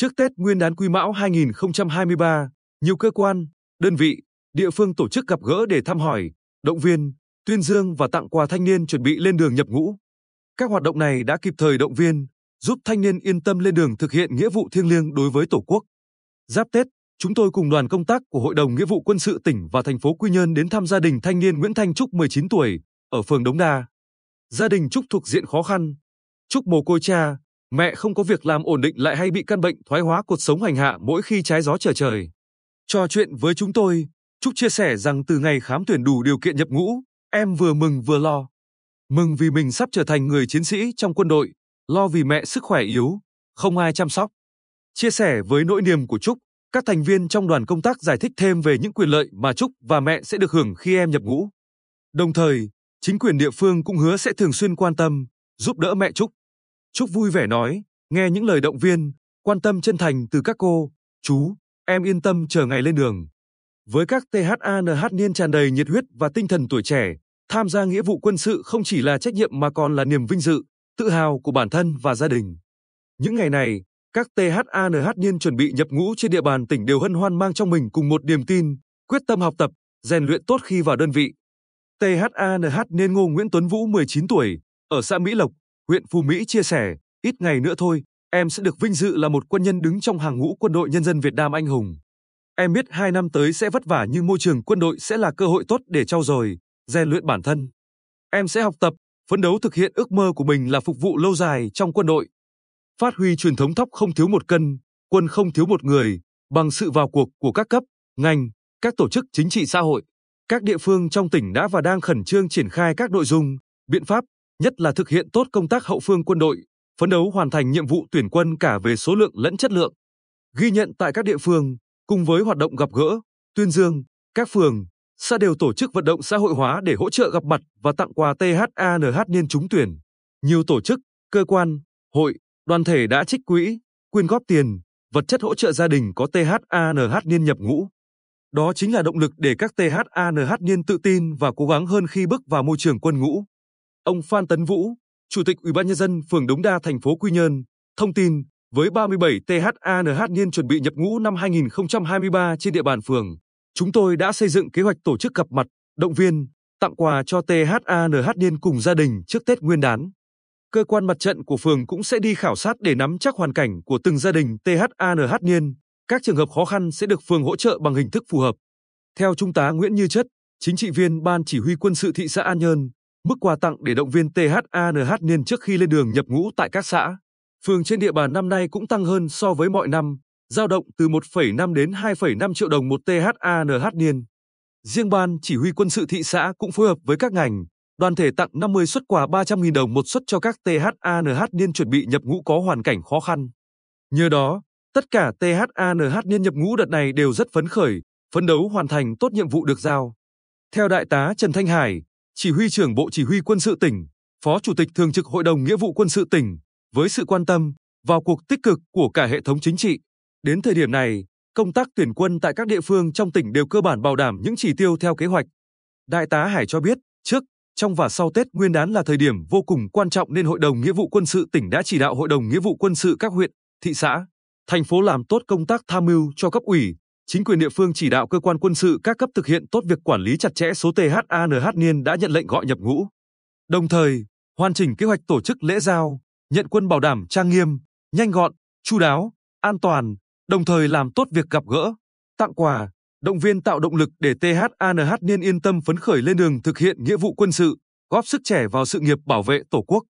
Trước Tết Nguyên đán Quý Mão 2023, nhiều cơ quan, đơn vị, địa phương tổ chức gặp gỡ để thăm hỏi, động viên, tuyên dương và tặng quà thanh niên chuẩn bị lên đường nhập ngũ. Các hoạt động này đã kịp thời động viên, giúp thanh niên yên tâm lên đường thực hiện nghĩa vụ thiêng liêng đối với Tổ quốc. Giáp Tết, chúng tôi cùng đoàn công tác của Hội đồng Nghĩa vụ Quân sự tỉnh và thành phố Quy Nhơn đến thăm gia đình thanh niên Nguyễn Thanh Trúc 19 tuổi, ở phường Đống Đa. Gia đình Trúc thuộc diện khó khăn. Trúc mồ côi cha, mẹ không có việc làm ổn định lại hay bị căn bệnh thoái hóa cuộc sống hành hạ mỗi khi trái gió trở trời. Trò chuyện với chúng tôi, Trúc chia sẻ rằng từ ngày khám tuyển đủ điều kiện nhập ngũ, em vừa mừng vừa lo. Mừng vì mình sắp trở thành người chiến sĩ trong quân đội, lo vì mẹ sức khỏe yếu, không ai chăm sóc. Chia sẻ với nỗi niềm của Trúc, các thành viên trong đoàn công tác giải thích thêm về những quyền lợi mà Trúc và mẹ sẽ được hưởng khi em nhập ngũ. Đồng thời, chính quyền địa phương cũng hứa sẽ thường xuyên quan tâm, giúp đỡ mẹ Trúc. Trúc vui vẻ nói, nghe những lời động viên, quan tâm chân thành từ các cô, chú, em yên tâm chờ ngày lên đường. Với các THANH niên tràn đầy nhiệt huyết và tinh thần tuổi trẻ, tham gia nghĩa vụ quân sự không chỉ là trách nhiệm mà còn là niềm vinh dự, tự hào của bản thân và gia đình. Những ngày này, các THANH niên chuẩn bị nhập ngũ trên địa bàn tỉnh đều hân hoan mang trong mình cùng một niềm tin, quyết tâm học tập, rèn luyện tốt khi vào đơn vị. THANH niên Ngô Nguyễn Tuấn Vũ 19 tuổi, ở xã Mỹ Lộc, huyện Phú Mỹ chia sẻ, ít ngày nữa thôi, em sẽ được vinh dự là một quân nhân đứng trong hàng ngũ quân đội nhân dân Việt Nam anh hùng. Em biết hai năm tới sẽ vất vả nhưng môi trường quân đội sẽ là cơ hội tốt để trau dồi, rèn luyện bản thân. Em sẽ học tập, phấn đấu thực hiện ước mơ của mình là phục vụ lâu dài trong quân đội. Phát huy truyền thống thóc không thiếu một cân, quân không thiếu một người, bằng sự vào cuộc của các cấp, ngành, các tổ chức chính trị xã hội. Các địa phương trong tỉnh đã và đang khẩn trương triển khai các nội dung, biện pháp, nhất là thực hiện tốt công tác hậu phương quân đội, phấn đấu hoàn thành nhiệm vụ tuyển quân cả về số lượng lẫn chất lượng. Ghi nhận tại các địa phương, cùng với hoạt động gặp gỡ, tuyên dương, các phường, xã đều tổ chức vận động xã hội hóa để hỗ trợ gặp mặt và tặng quà THANH niên trúng tuyển. Nhiều tổ chức, cơ quan, hội, đoàn thể đã trích quỹ, quyên góp tiền, vật chất hỗ trợ gia đình có THANH niên nhập ngũ. Đó chính là động lực để các THANH niên tự tin và cố gắng hơn khi bước vào môi trường quân ngũ. Ông Phan Tấn Vũ, Chủ tịch Ủy ban nhân dân phường Đống Đa thành phố Quy Nhơn, thông tin với 37 THANH niên chuẩn bị nhập ngũ năm 2023 trên địa bàn phường, chúng tôi đã xây dựng kế hoạch tổ chức gặp mặt, động viên, tặng quà cho THANH niên cùng gia đình trước Tết Nguyên đán. Cơ quan mặt trận của phường cũng sẽ đi khảo sát để nắm chắc hoàn cảnh của từng gia đình THANH niên, các trường hợp khó khăn sẽ được phường hỗ trợ bằng hình thức phù hợp. Theo Trung tá Nguyễn Như Chất, chính trị viên Ban Chỉ huy quân sự thị xã An Nhơn, mức quà tặng để động viên THANH niên trước khi lên đường nhập ngũ tại các xã, phường trên địa bàn năm nay cũng tăng hơn so với mọi năm, giao động từ 1,5 đến 2,5 triệu đồng một THANH niên. Riêng ban chỉ huy quân sự thị xã cũng phối hợp với các ngành, đoàn thể tặng 50 suất quà 300.000 đồng một suất cho các THANH niên chuẩn bị nhập ngũ có hoàn cảnh khó khăn. Nhờ đó, tất cả THANH niên nhập ngũ đợt này đều rất phấn khởi, phấn đấu hoàn thành tốt nhiệm vụ được giao. Theo Đại tá Trần Thanh Hải, chỉ huy trưởng Bộ Chỉ huy Quân sự tỉnh, Phó Chủ tịch Thường trực Hội đồng Nghĩa vụ Quân sự tỉnh, với sự quan tâm, vào cuộc tích cực của cả hệ thống chính trị, đến thời điểm này, công tác tuyển quân tại các địa phương trong tỉnh đều cơ bản bảo đảm những chỉ tiêu theo kế hoạch. Đại tá Hải cho biết, trước, trong và sau Tết Nguyên đán là thời điểm vô cùng quan trọng nên Hội đồng Nghĩa vụ Quân sự tỉnh đã chỉ đạo Hội đồng Nghĩa vụ Quân sự các huyện, thị xã, thành phố làm tốt công tác tham mưu cho cấp ủy, chính quyền địa phương chỉ đạo cơ quan quân sự các cấp thực hiện tốt việc quản lý chặt chẽ số THANH niên đã nhận lệnh gọi nhập ngũ. Đồng thời, hoàn chỉnh kế hoạch tổ chức lễ giao, nhận quân bảo đảm trang nghiêm, nhanh gọn, chu đáo, an toàn, đồng thời làm tốt việc gặp gỡ, tặng quà, động viên tạo động lực để THANH niên yên tâm phấn khởi lên đường thực hiện nghĩa vụ quân sự, góp sức trẻ vào sự nghiệp bảo vệ Tổ quốc.